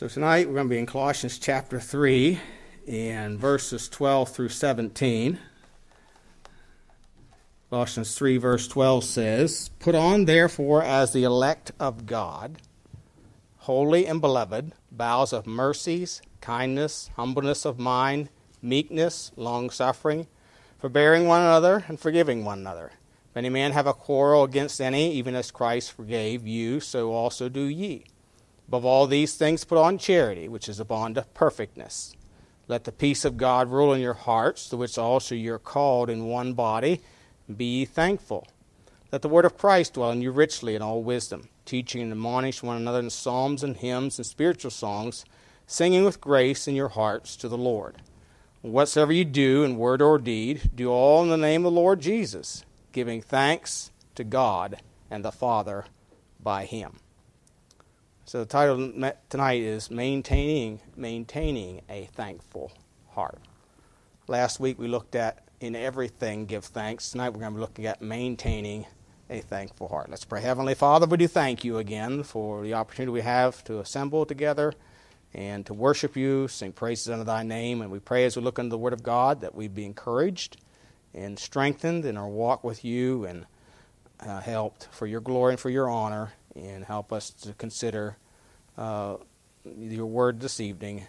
So tonight we're going to be in Colossians chapter 3 and verses 12 through 17. Colossians 3, verse 12 says, Put on therefore as the elect of God, holy and beloved, bowels of mercies, kindness, humbleness of mind, meekness, long suffering, forbearing one another, and forgiving one another. If any man have a quarrel against any, even as Christ forgave you, so also do ye. Above all these things, put on charity, which is a bond of perfectness. Let the peace of God rule in your hearts, to which also you are called in one body. Be thankful. Let the word of Christ dwell in you richly in all wisdom, teaching and admonishing one another in psalms and hymns and spiritual songs, singing with grace in your hearts to the Lord. Whatsoever you do in word or deed, do all in the name of the Lord Jesus, giving thanks to God and the Father by him. So the title tonight is maintaining maintaining a thankful heart. Last week we looked at in everything give thanks. Tonight we're going to be looking at maintaining a thankful heart. Let's pray. Heavenly Father, we do thank you again for the opportunity we have to assemble together and to worship you, sing praises unto thy name, and we pray as we look into the Word of God that we be encouraged and strengthened in our walk with you and uh, helped for your glory and for your honor and help us to consider uh, your word this evening,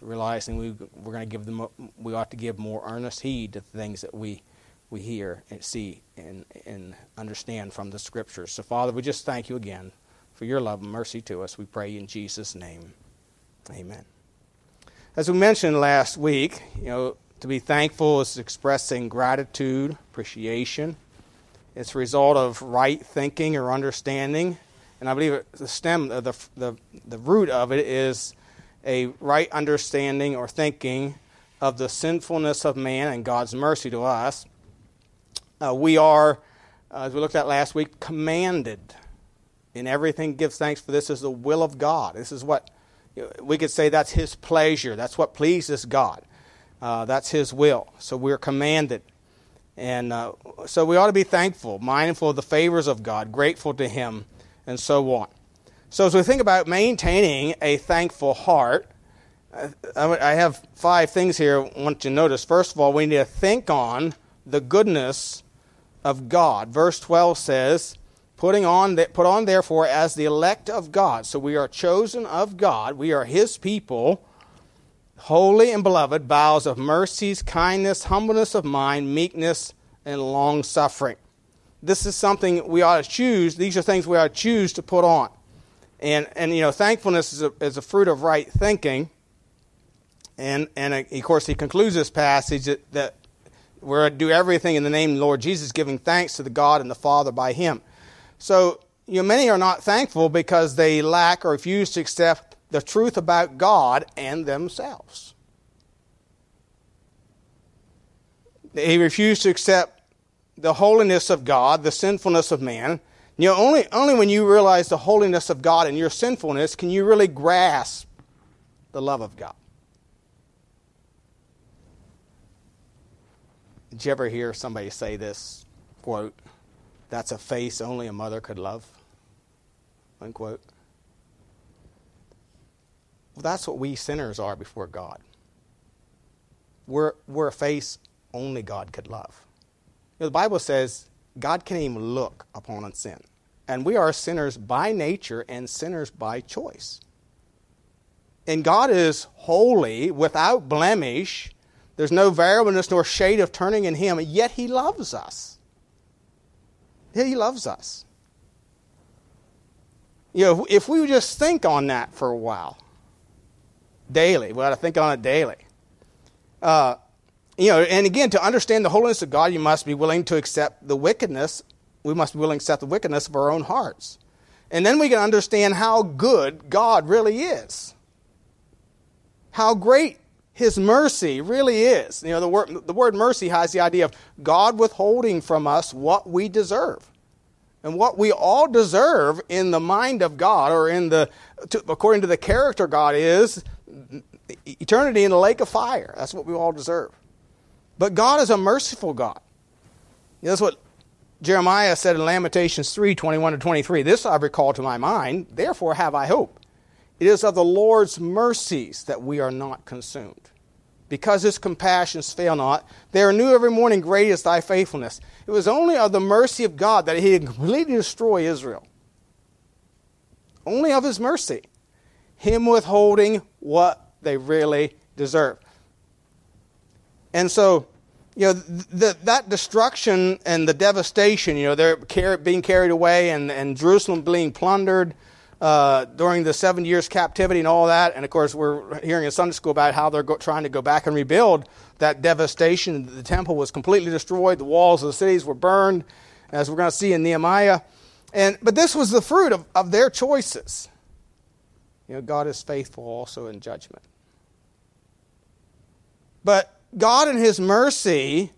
realizing we, we're going to give them, we ought to give more earnest heed to the things that we, we hear and see and, and understand from the scriptures. So, Father, we just thank you again for your love and mercy to us. We pray in Jesus' name. Amen. As we mentioned last week, you know, to be thankful is expressing gratitude, appreciation. It's a result of right thinking or understanding and I believe the stem, the, the, the root of it is a right understanding or thinking of the sinfulness of man and God's mercy to us. Uh, we are, uh, as we looked at last week, commanded in everything give thanks for this is the will of God. This is what we could say that's His pleasure. That's what pleases God. Uh, that's His will. So we're commanded. And uh, so we ought to be thankful, mindful of the favors of God, grateful to Him and so on. So, as we think about maintaining a thankful heart, uh, I have five things here I want you to notice. First of all, we need to think on the goodness of God. Verse 12 says, Putting on, put on therefore as the elect of God. So we are chosen of God. We are His people, holy and beloved, bowels of mercies, kindness, humbleness of mind, meekness, and long suffering this is something we ought to choose. These are things we ought to choose to put on. And, and you know, thankfulness is a, is a fruit of right thinking. And, and uh, of course, he concludes this passage that, that we're to do everything in the name of the Lord Jesus, giving thanks to the God and the Father by him. So, you know, many are not thankful because they lack or refuse to accept the truth about God and themselves. They refuse to accept the holiness of God, the sinfulness of man. You know, only, only when you realize the holiness of God and your sinfulness can you really grasp the love of God. Did you ever hear somebody say this quote, that's a face only a mother could love? Unquote. Well, that's what we sinners are before God. We're, we're a face only God could love know, the Bible says God can't even look upon a sin. And we are sinners by nature and sinners by choice. And God is holy, without blemish. There's no variableness nor shade of turning in Him, yet He loves us. He loves us. You know, if we just think on that for a while, daily, we ought to think on it daily. Uh, you know, and again, to understand the holiness of God, you must be willing to accept the wickedness. We must be willing to accept the wickedness of our own hearts. And then we can understand how good God really is. How great his mercy really is. You know, the word, the word mercy has the idea of God withholding from us what we deserve. And what we all deserve in the mind of God, or in the, to, according to the character God is, eternity in the lake of fire. That's what we all deserve. But God is a merciful God. That's what Jeremiah said in Lamentations 3 21 to 23. This I recall to my mind, therefore have I hope. It is of the Lord's mercies that we are not consumed. Because his compassions fail not, they are new every morning, great is thy faithfulness. It was only of the mercy of God that he did completely destroyed Israel. Only of his mercy. Him withholding what they really deserve. And so, you know, the, that destruction and the devastation, you know, they're car- being carried away and, and Jerusalem being plundered uh, during the seven years captivity and all that. And of course, we're hearing in Sunday school about how they're go- trying to go back and rebuild that devastation. The temple was completely destroyed, the walls of the cities were burned, as we're going to see in Nehemiah. And, but this was the fruit of, of their choices. You know, God is faithful also in judgment. But God, in His mercy,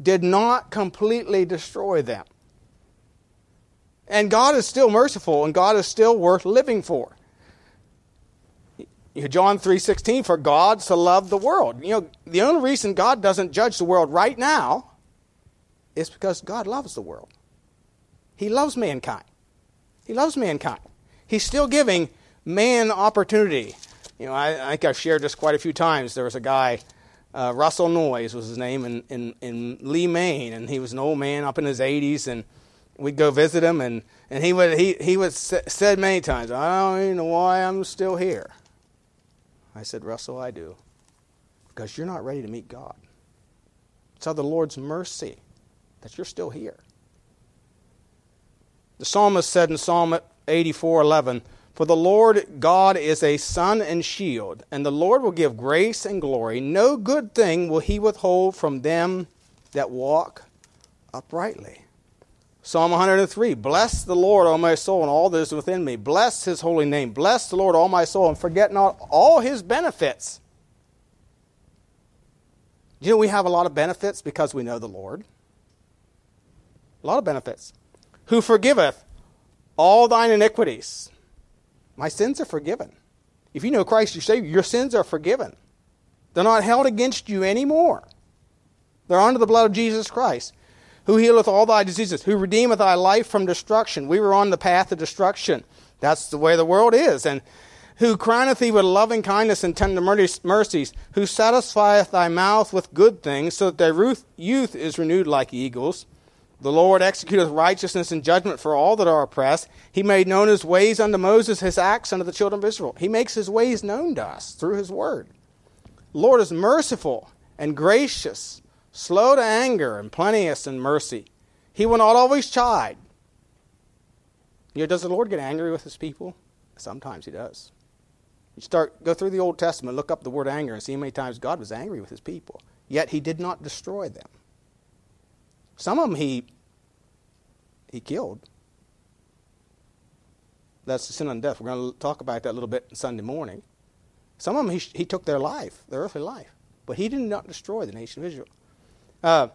did not completely destroy them. And God is still merciful, and God is still worth living for. John 3:16 for God to love the world. You know, the only reason God doesn't judge the world right now is because God loves the world. He loves mankind. He loves mankind. He's still giving man opportunity. You know, I, I think I've shared this quite a few times. There was a guy uh, Russell Noyes was his name in, in, in Lee, Maine, and he was an old man up in his 80s, and we'd go visit him, and, and he would he he would said many times, "I don't even know why I'm still here." I said, "Russell, I do, because you're not ready to meet God. It's of the Lord's mercy that you're still here." The psalmist said in Psalm 84:11, for the Lord God is a sun and shield, and the Lord will give grace and glory. No good thing will he withhold from them that walk uprightly. Psalm 103 Bless the Lord, O my soul, and all that is within me. Bless his holy name. Bless the Lord, all my soul, and forget not all his benefits. You know, we have a lot of benefits because we know the Lord. A lot of benefits. Who forgiveth all thine iniquities my sins are forgiven. If you know Christ your Savior, your sins are forgiven. They're not held against you anymore. They're under the blood of Jesus Christ, who healeth all thy diseases, who redeemeth thy life from destruction. We were on the path of destruction. That's the way the world is. And who crowneth thee with loving kindness and tender mercies, who satisfieth thy mouth with good things, so that thy youth is renewed like eagles. The Lord executeth righteousness and judgment for all that are oppressed. He made known his ways unto Moses, his acts unto the children of Israel. He makes his ways known to us through his word. The Lord is merciful and gracious, slow to anger, and plenteous in mercy. He will not always chide. You know, does the Lord get angry with his people? Sometimes he does. You start go through the Old Testament, look up the word anger, and see how many times God was angry with his people. Yet he did not destroy them. Some of them he he killed. That's the sin on death. We're going to talk about that a little bit on Sunday morning. Some of them he, he took their life, their earthly life, but he did not destroy the nation of Israel. Uh,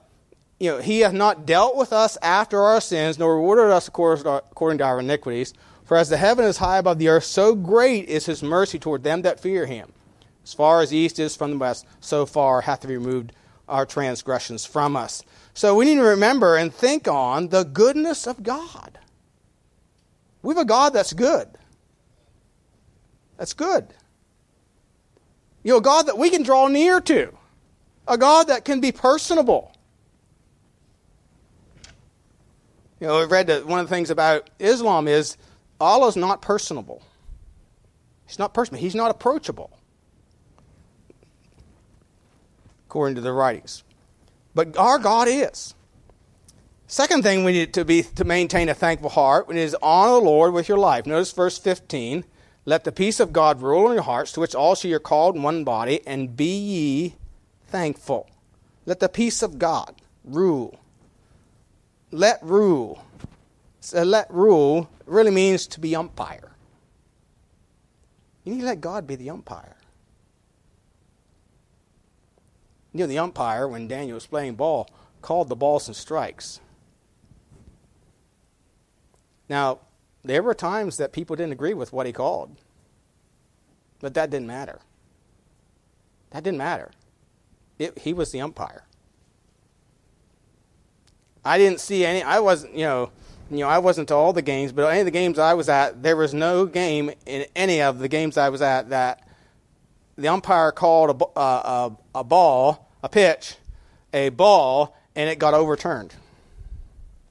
you know, he hath not dealt with us after our sins, nor rewarded us according to our iniquities. For as the heaven is high above the earth, so great is his mercy toward them that fear him. As far as the east is from the west, so far hath he removed our transgressions from us. So we need to remember and think on the goodness of God. We have a God that's good. That's good. You know, a God that we can draw near to. A God that can be personable. You know, I read that one of the things about Islam is Allah's not personable. He's not personable. He's not approachable, according to the writings. But our God is. Second thing we need to be to maintain a thankful heart is honor the Lord with your life. Notice verse 15. Let the peace of God rule in your hearts, to which also you're called in one body, and be ye thankful. Let the peace of God rule. Let rule. So let rule really means to be umpire. You need to let God be the umpire. You know, the umpire, when Daniel was playing ball, called the balls and strikes. Now, there were times that people didn't agree with what he called, but that didn't matter. That didn't matter. It, he was the umpire. I didn't see any, I wasn't, you know, You know, I wasn't to all the games, but any of the games I was at, there was no game in any of the games I was at that the umpire called a, a, a ball, a pitch, a ball, and it got overturned.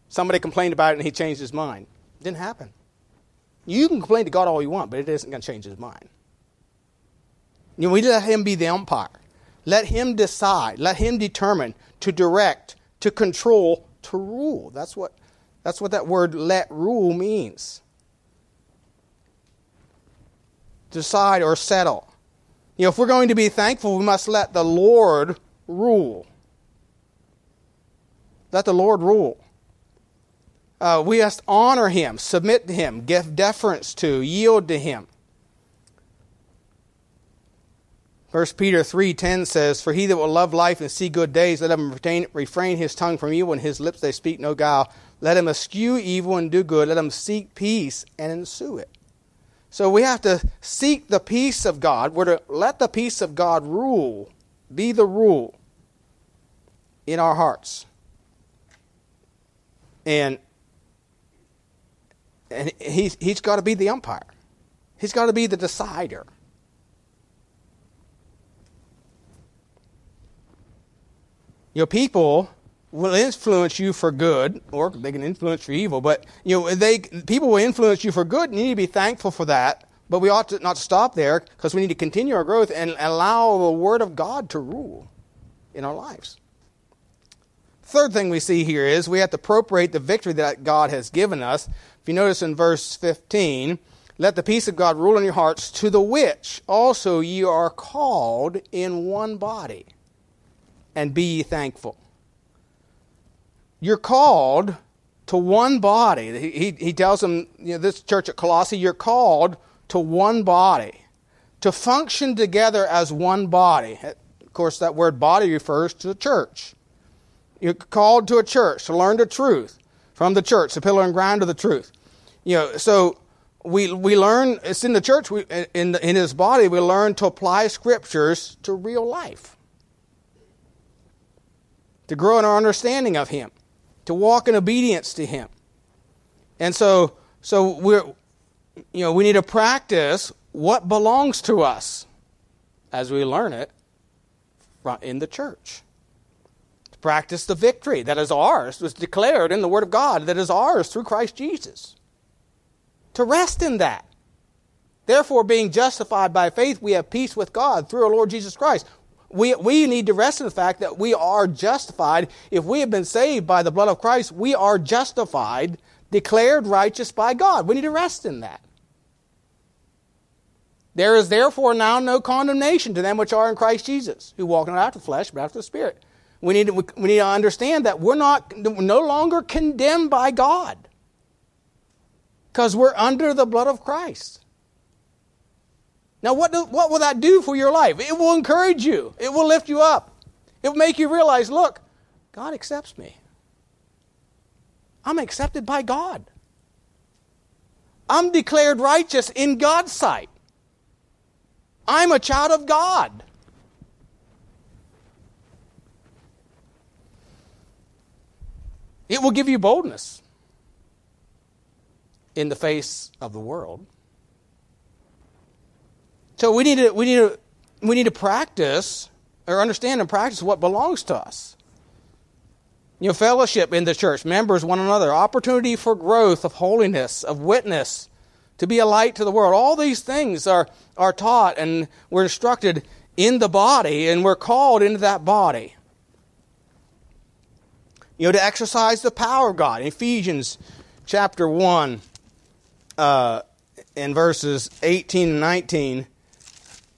Somebody complained about it and he changed his mind. It didn't happen. You can complain to God all you want, but it isn't going to change his mind. You know, we let him be the umpire. Let him decide. Let him determine to direct, to control, to rule. That's what, that's what that word let rule means. Decide or settle. You know, if we're going to be thankful, we must let the Lord rule. Let the Lord rule. Uh, we must honor him, submit to him, give deference to, yield to him. 1 Peter 3:10 says, "For he that will love life and see good days, let him refrain, refrain his tongue from evil, and his lips they speak no guile. Let him eschew evil and do good. Let him seek peace and ensue it." So we have to seek the peace of God. We're to let the peace of God rule, be the rule in our hearts. And and he's, he's got to be the umpire. He's got to be the decider. You know, people will influence you for good, or they can influence for evil. But you know, they people will influence you for good, and you need to be thankful for that. But we ought to not stop there because we need to continue our growth and allow the Word of God to rule in our lives. Third thing we see here is we have to appropriate the victory that God has given us. If you notice in verse 15, let the peace of God rule in your hearts, to the which also ye are called in one body and be ye thankful. You're called to one body. He, he, tells them, you know, this church at Colossae, you're called to one body, to function together as one body. Of course, that word body refers to the church. You're called to a church to learn the truth from the church, the pillar and ground of the truth. You know, so we we learn. It's in the church. We, in the, in His body, we learn to apply scriptures to real life to grow in our understanding of Him, to walk in obedience to Him. And so, so we're, you know, we need to practice what belongs to us as we learn it in the church. To practice the victory that is ours, was declared in the Word of God, that is ours through Christ Jesus. To rest in that. Therefore, being justified by faith, we have peace with God through our Lord Jesus Christ. We, we need to rest in the fact that we are justified. If we have been saved by the blood of Christ, we are justified, declared righteous by God. We need to rest in that. There is therefore now no condemnation to them which are in Christ Jesus, who walk not after the flesh, but after the Spirit. We need, to, we need to understand that we're not we're no longer condemned by God because we're under the blood of Christ. Now, what, do, what will that do for your life? It will encourage you, it will lift you up, it will make you realize look, God accepts me. I'm accepted by God. I'm declared righteous in God's sight. I'm a child of God. It will give you boldness in the face of the world. So we need to we need to we need to practice or understand and practice what belongs to us. You know, fellowship in the church, members one another, opportunity for growth of holiness, of witness, to be a light to the world. All these things are, are taught and we're instructed in the body, and we're called into that body. You know, to exercise the power of God. In Ephesians chapter 1, uh, in verses 18 and 19,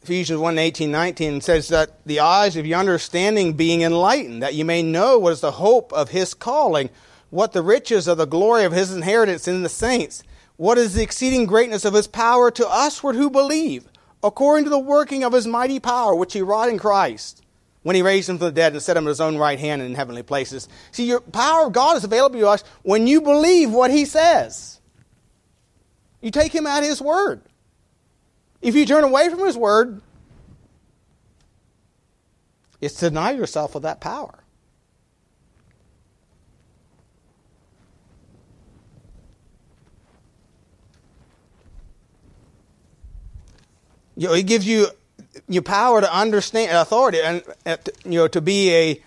Ephesians 1 18, 19 says that the eyes of your understanding being enlightened, that you may know what is the hope of his calling, what the riches of the glory of his inheritance in the saints, what is the exceeding greatness of his power to usward who believe, according to the working of his mighty power, which he wrought in Christ, when he raised him from the dead and set him at his own right hand in heavenly places. See, your power of God is available to us when you believe what he says. You take him at his word. If you turn away from His Word, it's to deny yourself of that power. You know, it gives you your power to understand authority and you know to be a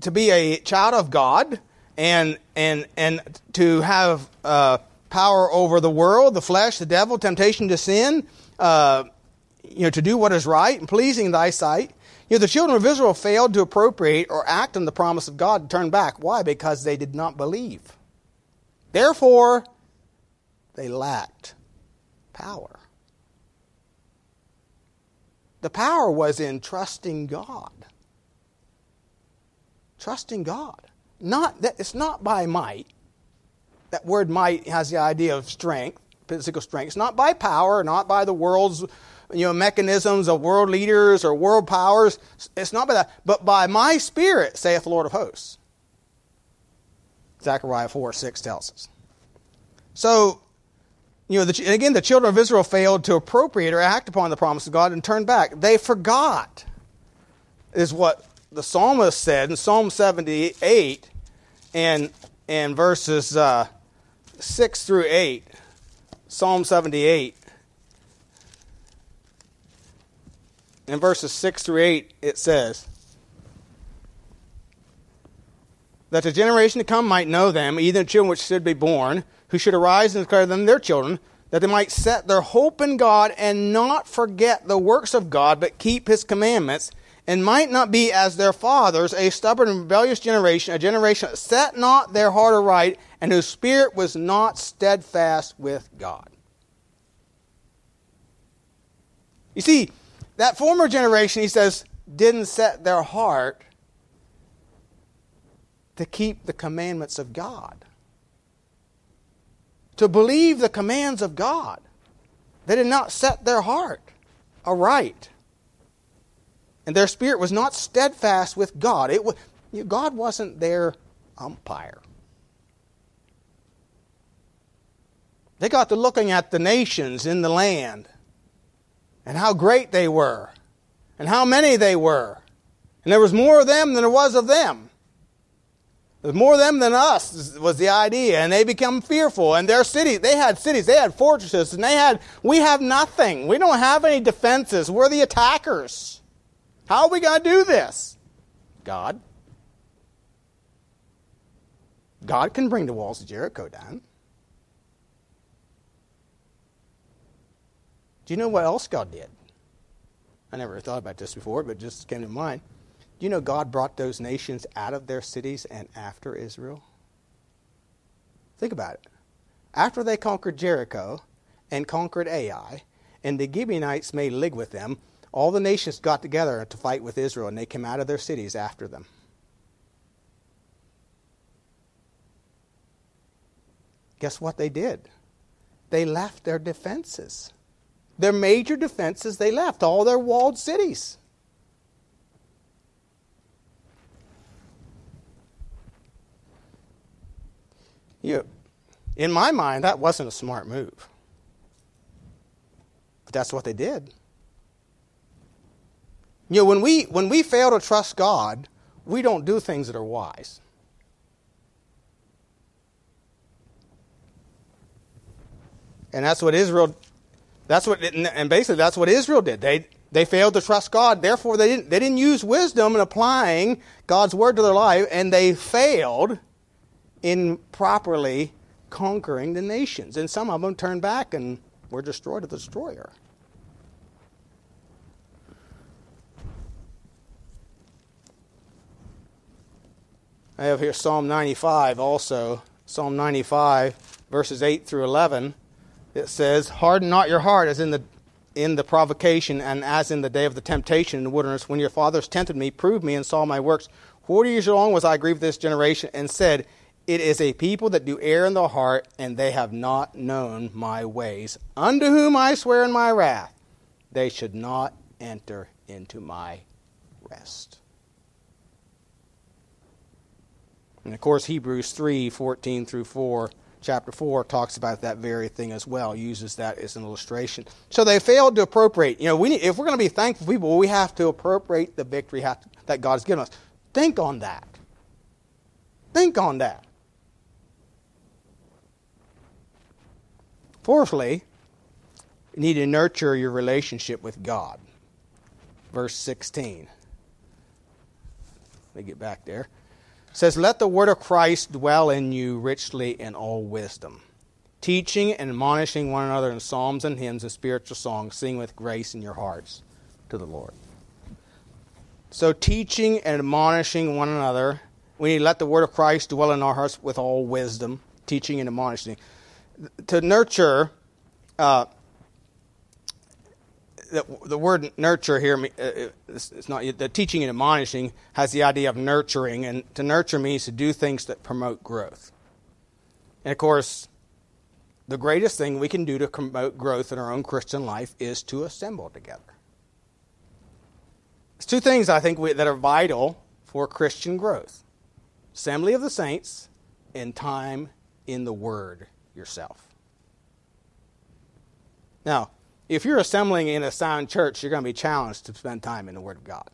to be a child of God and and and to have uh, power over the world, the flesh, the devil, temptation to sin uh, you know, to do what is right and pleasing in thy sight. You know, the children of Israel failed to appropriate or act on the promise of God to turn back. Why? Because they did not believe. Therefore, they lacked power. The power was in trusting God. Trusting God. Not that it's not by might. That word might has the idea of strength, physical strength. It's not by power, not by the world's you know mechanisms of world leaders or world powers. It's not by that, but by my spirit, saith the Lord of hosts. Zechariah 4 6 tells us. So you know, the, again, the children of Israel failed to appropriate or act upon the promise of God and turned back. They forgot, is what the psalmist said in Psalm 78 and, and verses uh, 6 through 8. Psalm 78. In verses 6 through 8, it says, That the generation to come might know them, even the children which should be born who should arise and declare them their children, that they might set their hope in God and not forget the works of God, but keep his commandments, and might not be as their fathers, a stubborn and rebellious generation, a generation that set not their heart aright, and whose spirit was not steadfast with God. You see, that former generation, he says, didn't set their heart to keep the commandments of God to believe the commands of God. They did not set their heart aright. And their spirit was not steadfast with God. It was, God wasn't their umpire. They got to looking at the nations in the land and how great they were and how many they were. And there was more of them than there was of them. There's more of them than us was the idea, and they become fearful. And their cities, they had cities, they had fortresses, and they had. We have nothing. We don't have any defenses. We're the attackers. How are we going to do this? God. God can bring the walls of Jericho down. Do you know what else God did? I never thought about this before, but just came to mind. Do you know God brought those nations out of their cities and after Israel? Think about it. After they conquered Jericho and conquered Ai, and the Gibeonites made league with them, all the nations got together to fight with Israel, and they came out of their cities after them. Guess what they did? They left their defenses. Their major defenses, they left, all their walled cities. You, in my mind, that wasn't a smart move. But that's what they did. You know, when we, when we fail to trust God, we don't do things that are wise. And that's what Israel, that's what, and basically that's what Israel did. They, they failed to trust God. Therefore, they didn't, they didn't use wisdom in applying God's word to their life, and they failed in properly conquering the nations. And some of them turned back and were destroyed with the destroyer. I have here Psalm 95 also. Psalm 95, verses 8 through 11. It says, Harden not your heart as in the in the provocation and as in the day of the temptation in the wilderness, when your fathers tempted me, proved me, and saw my works. Forty years long was I grieved this generation, and said, it is a people that do err in the heart, and they have not known my ways, unto whom I swear in my wrath, they should not enter into my rest. And of course, Hebrews 3 14 through 4, chapter 4, talks about that very thing as well, uses that as an illustration. So they failed to appropriate. You know, we need, if we're going to be thankful people, we have to appropriate the victory that God has given us. Think on that. Think on that. Fourthly, You need to nurture your relationship with God. Verse 16. Let me get back there. Says, Let the word of Christ dwell in you richly in all wisdom, teaching and admonishing one another in psalms and hymns and spiritual songs, sing with grace in your hearts to the Lord. So, teaching and admonishing one another, we need to let the word of Christ dwell in our hearts with all wisdom, teaching and admonishing. To nurture, uh, the, the word nurture here, uh, it's not the teaching and admonishing has the idea of nurturing, and to nurture means to do things that promote growth. And of course, the greatest thing we can do to promote growth in our own Christian life is to assemble together. It's two things I think we, that are vital for Christian growth assembly of the saints and time in the Word yourself. Now, if you're assembling in a sound church, you're going to be challenged to spend time in the Word of God.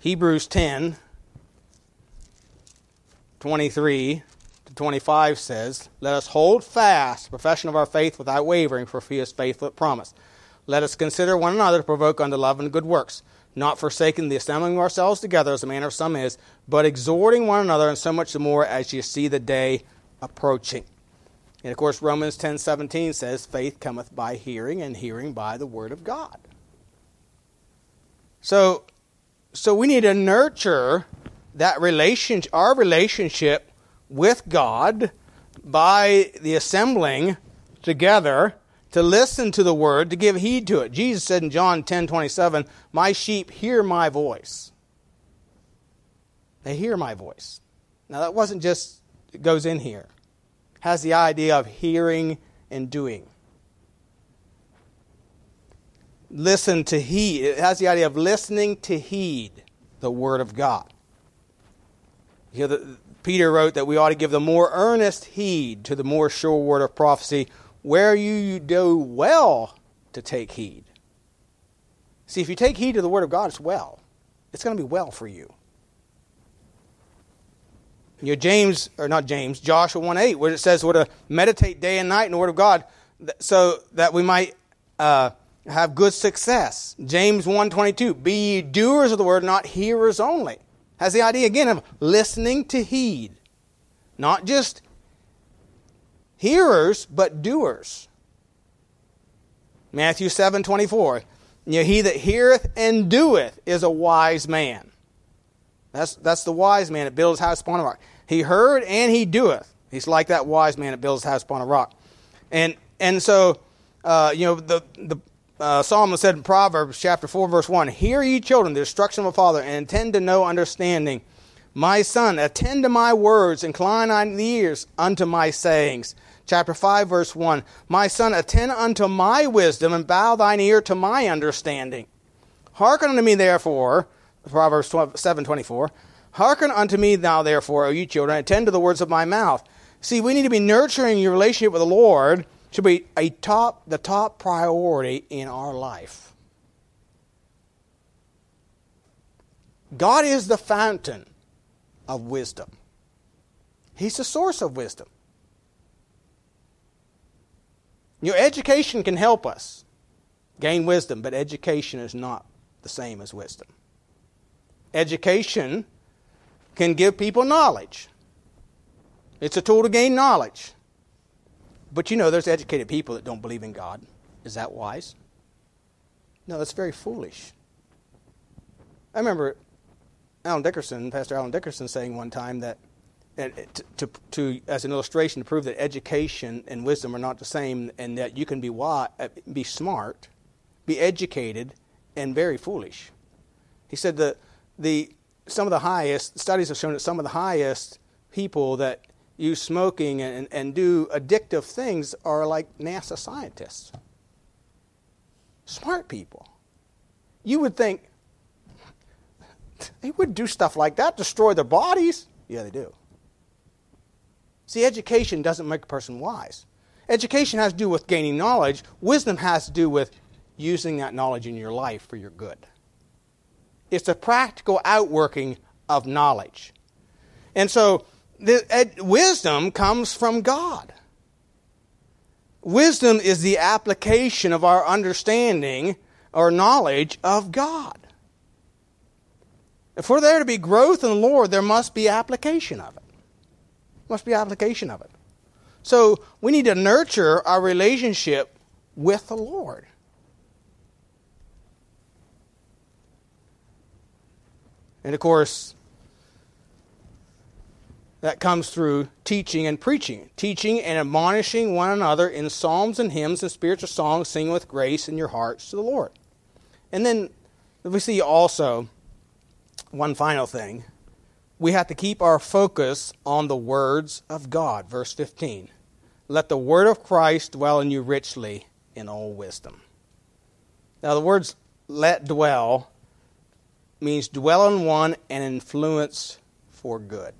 Hebrews 10 23 to 25 says, Let us hold fast the profession of our faith without wavering, for he is faithful at promise. Let us consider one another to provoke unto love and good works, not forsaking the assembling of ourselves together as the manner of some is, but exhorting one another, and so much the more as you see the day approaching. And of course, Romans 10 17 says, Faith cometh by hearing, and hearing by the word of God. So, so we need to nurture that relationship, our relationship with God by the assembling together to listen to the word, to give heed to it. Jesus said in John 10 27, My sheep hear my voice. They hear my voice. Now, that wasn't just, it goes in here has the idea of hearing and doing. Listen to heed. It has the idea of listening to heed the Word of God. You know, Peter wrote that we ought to give the more earnest heed to the more sure word of prophecy, where you do well to take heed. See, if you take heed to the Word of God, it's well. It's going to be well for you. You James, or not James, Joshua 1 8, where it says we're to meditate day and night in the Word of God so that we might uh, have good success. James 1 22, be ye doers of the Word, not hearers only. Has the idea again of listening to heed. Not just hearers, but doers. Matthew 7 24, you know, he that heareth and doeth is a wise man. That's, that's the wise man that builds his house upon a rock. He heard and he doeth. He's like that wise man that builds his house upon a rock. And, and so, uh, you know, the, the uh, Solomon said in Proverbs chapter 4, verse 1 Hear ye children the instruction of a father, and attend to know understanding. My son, attend to my words, incline thine ears unto my sayings. Chapter 5, verse 1 My son, attend unto my wisdom, and bow thine ear to my understanding. Hearken unto me, therefore, Proverbs 7:24. Hearken unto me now, therefore, O you children, attend to the words of my mouth. See, we need to be nurturing your relationship with the Lord should be a top the top priority in our life. God is the fountain of wisdom. He's the source of wisdom. Your education can help us gain wisdom, but education is not the same as wisdom. Education can give people knowledge. It's a tool to gain knowledge. But you know, there's educated people that don't believe in God. Is that wise? No, that's very foolish. I remember Alan Dickerson, Pastor Alan Dickerson, saying one time that, to, to, to, as an illustration, to prove that education and wisdom are not the same, and that you can be wise, uh, be smart, be educated, and very foolish. He said that the some of the highest studies have shown that some of the highest people that use smoking and, and do addictive things are like NASA scientists. Smart people. You would think they would do stuff like that, destroy their bodies. Yeah, they do. See, education doesn't make a person wise. Education has to do with gaining knowledge, wisdom has to do with using that knowledge in your life for your good. It's a practical outworking of knowledge. And so the, wisdom comes from God. Wisdom is the application of our understanding or knowledge of God. For there to be growth in the Lord, there must be application of it. Must be application of it. So we need to nurture our relationship with the Lord. And of course, that comes through teaching and preaching, teaching and admonishing one another in psalms and hymns and spiritual songs, singing with grace in your hearts to the Lord. And then we see also one final thing. We have to keep our focus on the words of God. Verse 15. Let the word of Christ dwell in you richly in all wisdom. Now, the words let dwell means dwell in one and influence for good.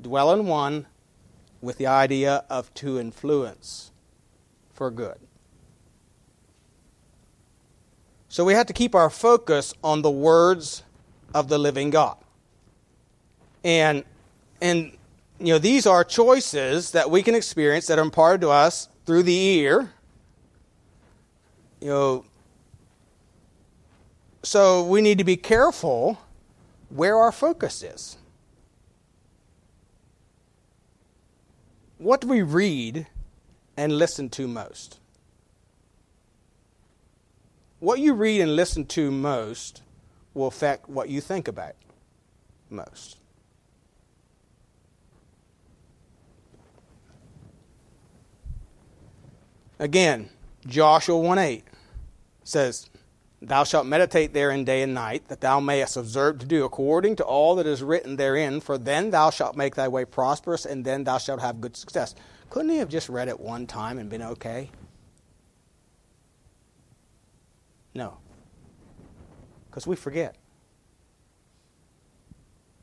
Dwell in one with the idea of to influence for good. So we have to keep our focus on the words of the living God. And and you know, these are choices that we can experience that are imparted to us through the ear. You know, so we need to be careful where our focus is. What do we read and listen to most? What you read and listen to most will affect what you think about most. Again, Joshua 1 8 says, Thou shalt meditate therein day and night, that thou mayest observe to do according to all that is written therein, for then thou shalt make thy way prosperous, and then thou shalt have good success. Couldn't he have just read it one time and been okay? No. Because we forget.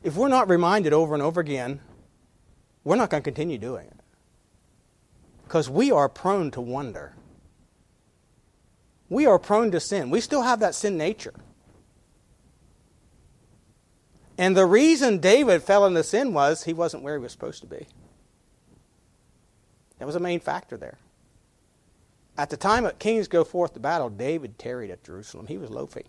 If we're not reminded over and over again, we're not going to continue doing it. Because we are prone to wonder we are prone to sin. We still have that sin nature. And the reason David fell into sin was he wasn't where he was supposed to be. That was a main factor there. At the time that kings go forth to battle, David tarried at Jerusalem. He was loafing.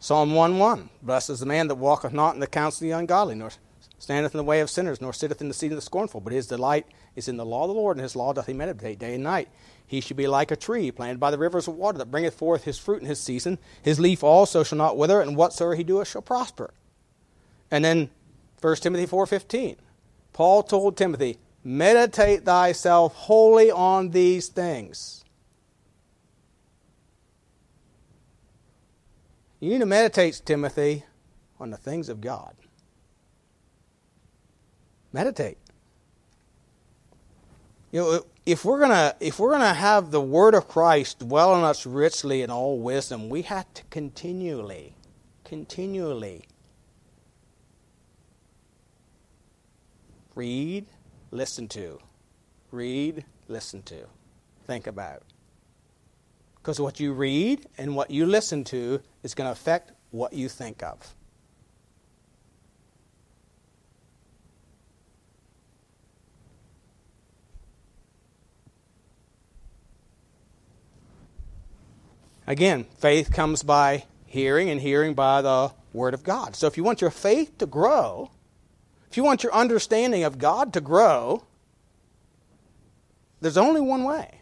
Psalm 1 1 Blessed is the man that walketh not in the counsel of the ungodly, nor standeth in the way of sinners, nor sitteth in the seat of the scornful. But his delight is in the law of the Lord, and his law doth he meditate day and night. He shall be like a tree planted by the rivers of water that bringeth forth his fruit in his season. His leaf also shall not wither, and whatsoever he doeth shall prosper. And then 1 Timothy 4.15. Paul told Timothy, Meditate thyself wholly on these things. You need to meditate, Timothy, on the things of God. Meditate. You know, if we're gonna if we're gonna have the word of Christ dwell in us richly in all wisdom, we have to continually, continually read, listen to, read, listen to, think about. Because what you read and what you listen to is going to affect what you think of. Again, faith comes by hearing, and hearing by the Word of God. So if you want your faith to grow, if you want your understanding of God to grow, there's only one way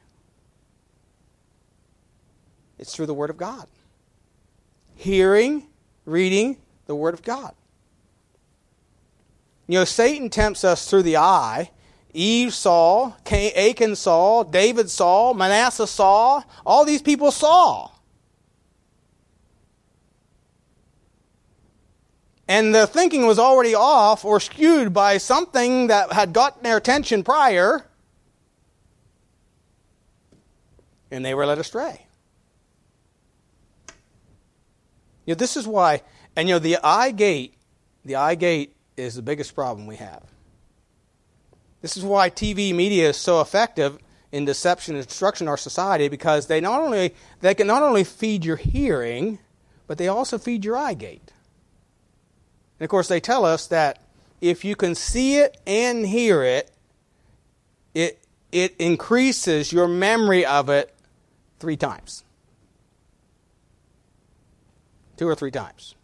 it's through the Word of God. Hearing, reading the Word of God. You know, Satan tempts us through the eye. Eve saw, Achan saw, David saw, Manasseh saw, all these people saw. And the thinking was already off or skewed by something that had gotten their attention prior, and they were led astray. You know, this is why, and you know, the eye gate, the eye gate is the biggest problem we have. This is why TV media is so effective in deception and destruction our society because they not only they can not only feed your hearing, but they also feed your eye gate. And of course, they tell us that if you can see it and hear it, it it increases your memory of it three times. Two or three times.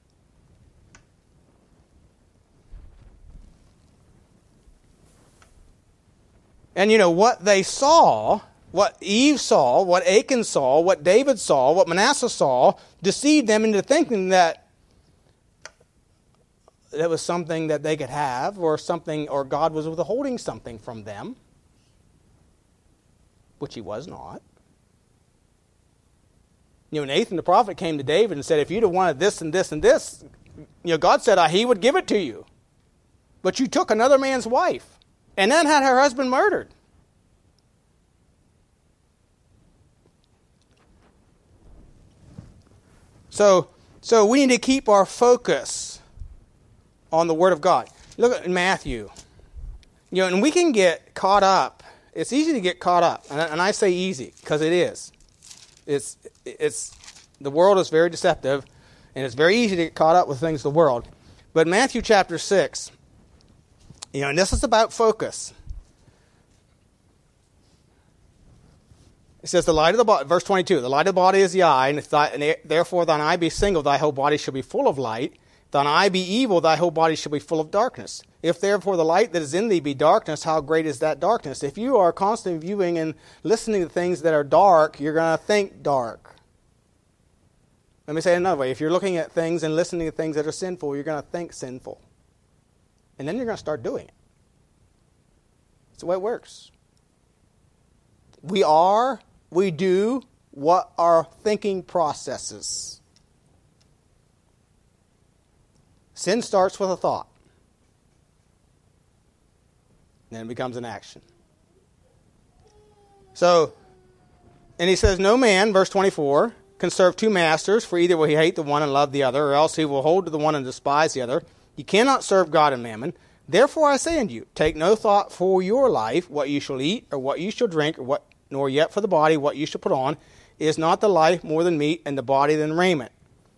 And you know what they saw, what Eve saw, what Achan saw, what David saw, what Manasseh saw, deceived them into thinking that it was something that they could have, or something, or God was withholding something from them, which He was not. You know, Nathan the prophet came to David and said, If you'd have wanted this and this and this, you know, God said He would give it to you. But you took another man's wife and then had her husband murdered. So, so we need to keep our focus on the Word of God. Look at Matthew. You know, and we can get caught up. It's easy to get caught up, and, and I say easy because it is. It's it's the world is very deceptive, and it's very easy to get caught up with things of the world. But Matthew chapter six, you know, and this is about focus. It says, the light of the body, verse 22, the light of the body is the eye, and if thy, and therefore thine eye be single, thy whole body shall be full of light. Thine eye be evil, thy whole body shall be full of darkness. If therefore the light that is in thee be darkness, how great is that darkness? If you are constantly viewing and listening to things that are dark, you're going to think dark. Let me say it another way. If you're looking at things and listening to things that are sinful, you're going to think sinful. And then you're going to start doing it. That's the way it works. We are we do what our thinking processes. Sin starts with a thought, then it becomes an action. So, and he says, No man, verse 24, can serve two masters, for either will he hate the one and love the other, or else he will hold to the one and despise the other. You cannot serve God and mammon. Therefore I say unto you, take no thought for your life, what you shall eat, or what you shall drink, or what nor yet for the body what you shall put on. Is not the life more than meat, and the body than raiment?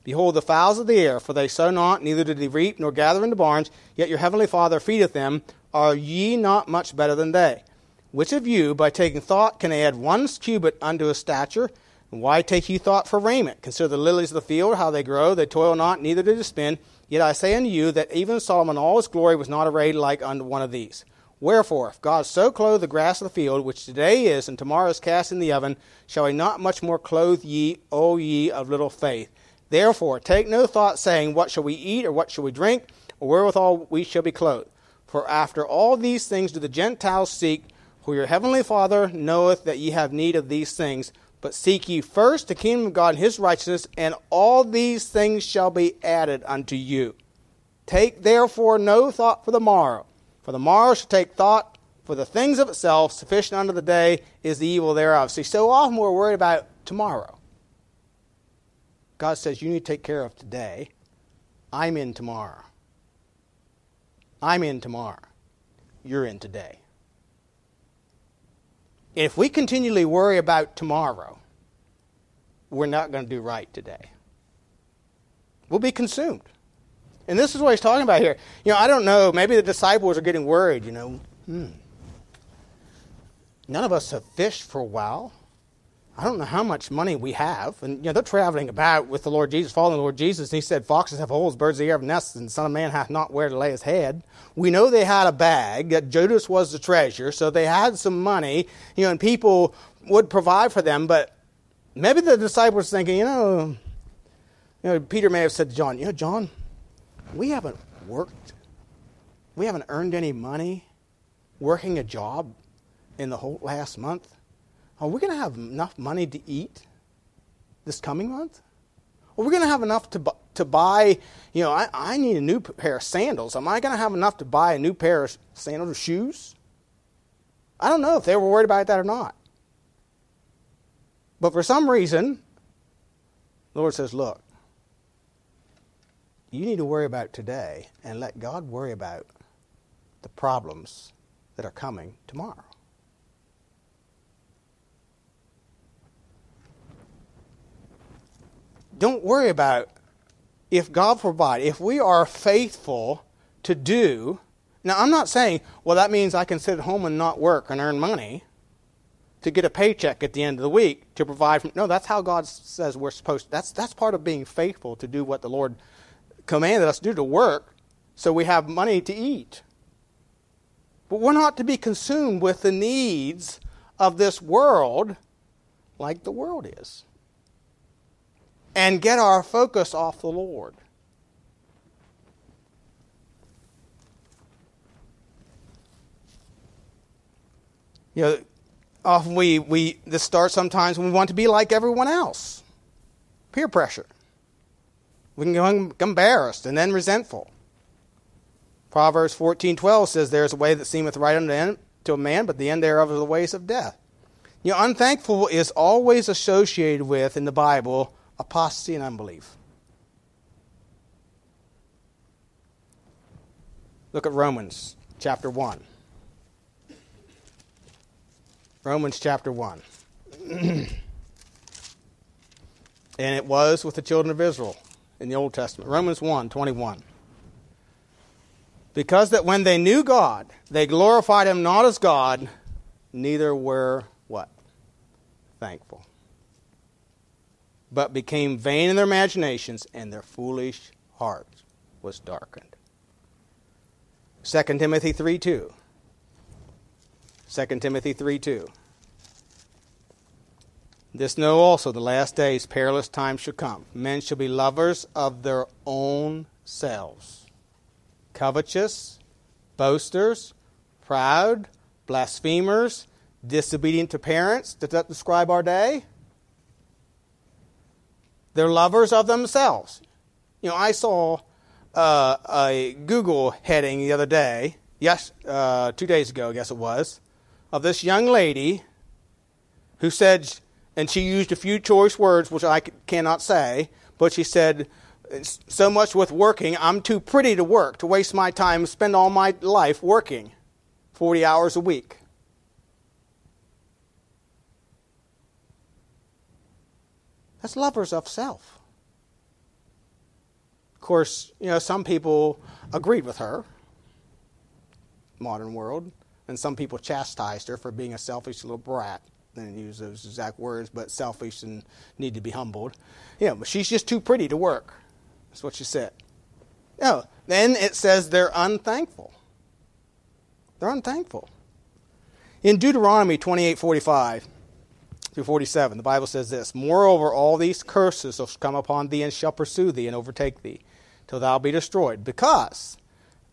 Behold the fowls of the air, for they sow not, neither do they reap, nor gather into barns, yet your heavenly Father feedeth them. Are ye not much better than they? Which of you, by taking thought, can add one cubit unto his stature? And why take ye thought for raiment? Consider the lilies of the field, how they grow, they toil not, neither do they spin. Yet I say unto you that even Solomon all his glory was not arrayed like unto one of these. Wherefore, if God so clothe the grass of the field, which today is and tomorrow is cast in the oven, shall he not much more clothe ye, O ye of little faith? Therefore, take no thought, saying, What shall we eat, or what shall we drink, or wherewithal we shall be clothed? For after all these things do the Gentiles seek, for your heavenly Father knoweth that ye have need of these things. But seek ye first the kingdom of God and his righteousness, and all these things shall be added unto you. Take therefore no thought for the morrow for the morrow shall take thought for the things of itself, sufficient unto the day is the evil thereof. See, so often we're worried about tomorrow. God says, You need to take care of today. I'm in tomorrow. I'm in tomorrow. You're in today. If we continually worry about tomorrow, we're not going to do right today. We'll be consumed. And this is what he's talking about here. You know, I don't know. Maybe the disciples are getting worried, you know. Hmm. None of us have fished for a while. I don't know how much money we have. And, you know, they're traveling about with the Lord Jesus, following the Lord Jesus. And he said, Foxes have holes, birds of the air have nests, and the Son of Man hath not where to lay his head. We know they had a bag, that Judas was the treasure, so they had some money, you know, and people would provide for them. But maybe the disciples thinking, you know, you know, Peter may have said to John, you know, John, we haven't worked, we haven't earned any money working a job in the whole last month. Are we going to have enough money to eat this coming month? Are we going to have enough to, bu- to buy, you know, I, I need a new pair of sandals. Am I going to have enough to buy a new pair of sandals or shoes? I don't know if they were worried about that or not. But for some reason, the Lord says, look, you need to worry about today and let God worry about the problems that are coming tomorrow. Don't worry about if God provide. If we are faithful to do, now I'm not saying, well, that means I can sit at home and not work and earn money to get a paycheck at the end of the week to provide. From, no, that's how God says we're supposed. To, that's that's part of being faithful to do what the Lord commanded us to do to work, so we have money to eat. But we're not to be consumed with the needs of this world like the world is. And get our focus off the Lord. You know, often we, we this starts sometimes when we want to be like everyone else. Peer pressure. We can become embarrassed and then resentful. Proverbs 14:12 says, "There is a way that seemeth right unto a man, but the end thereof is the ways of death." You know, unthankful is always associated with in the Bible apostasy and unbelief. Look at Romans chapter 1. Romans chapter 1. and it was with the children of Israel in the Old Testament. Romans 1 21. Because that when they knew God, they glorified him not as God, neither were what? Thankful. But became vain in their imaginations, and their foolish heart was darkened. 2 Timothy 3 2. 2 Timothy 3 2. This know also the last days perilous times shall come. Men shall be lovers of their own selves, covetous, boasters, proud, blasphemers, disobedient to parents. Does that describe our day? They're lovers of themselves. You know, I saw uh, a Google heading the other day, yes, uh, two days ago, I guess it was, of this young lady who said and she used a few choice words, which I cannot say, but she said, So much with working, I'm too pretty to work, to waste my time, spend all my life working 40 hours a week. That's lovers of self. Of course, you know, some people agreed with her, modern world, and some people chastised her for being a selfish little brat didn't use those exact words, but selfish and need to be humbled. Yeah, but she's just too pretty to work. That's what she said. No, then it says they're unthankful. They're unthankful. In Deuteronomy 28 45 through 47, the Bible says this Moreover, all these curses shall come upon thee and shall pursue thee and overtake thee, till thou be destroyed, because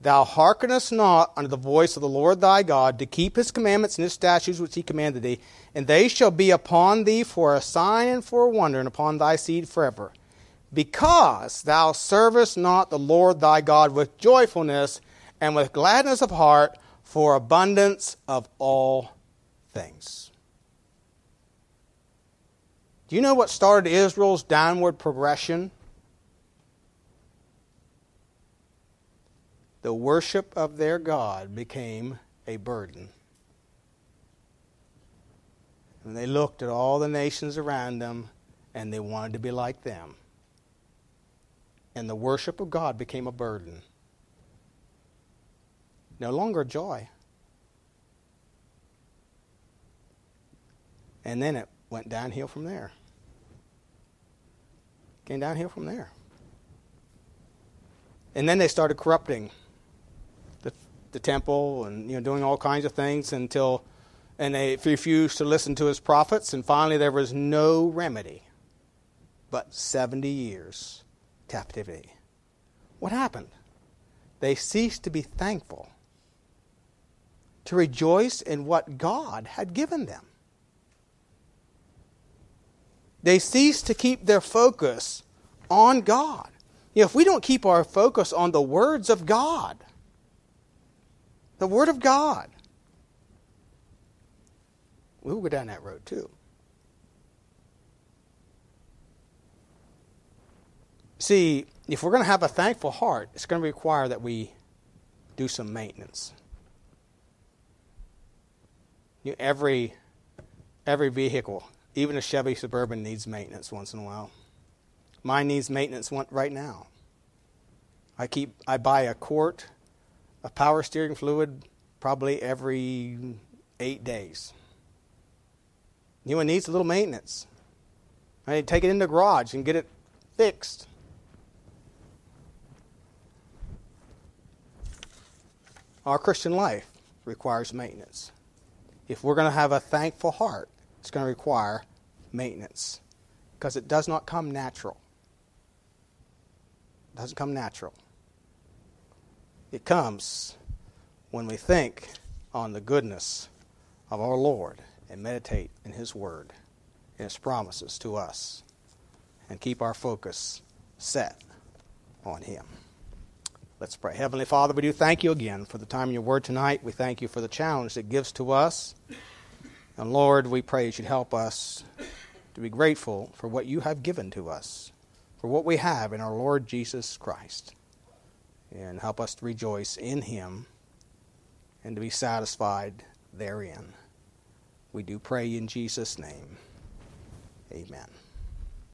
Thou hearkenest not unto the voice of the Lord thy God to keep his commandments and his statutes which he commanded thee, and they shall be upon thee for a sign and for a wonder, and upon thy seed forever. Because thou servest not the Lord thy God with joyfulness and with gladness of heart for abundance of all things. Do you know what started Israel's downward progression? the worship of their God became a burden. And they looked at all the nations around them and they wanted to be like them. And the worship of God became a burden. No longer joy. And then it went downhill from there. Came downhill from there. And then they started corrupting the temple and you know doing all kinds of things until and they refused to listen to his prophets and finally there was no remedy but 70 years captivity. What happened? They ceased to be thankful to rejoice in what god had given them they cease to keep their focus on god you know, if we don't keep our focus on the words of god the Word of God. We will go down that road too. See, if we're going to have a thankful heart, it's going to require that we do some maintenance. You, every every vehicle, even a Chevy Suburban, needs maintenance once in a while. Mine needs maintenance right now. I keep I buy a quart of power steering fluid probably every eight days. New one needs a little maintenance. I need to take it in the garage and get it fixed. Our Christian life requires maintenance. If we're going to have a thankful heart, it's going to require maintenance because it does not come natural. It doesn't come natural. It comes when we think on the goodness of our Lord and meditate in His Word and His promises to us and keep our focus set on Him. Let's pray. Heavenly Father, we do thank you again for the time in your word tonight. We thank you for the challenge it gives to us. And Lord, we pray you should help us to be grateful for what you have given to us, for what we have in our Lord Jesus Christ. And help us to rejoice in him and to be satisfied therein. We do pray in Jesus' name. Amen.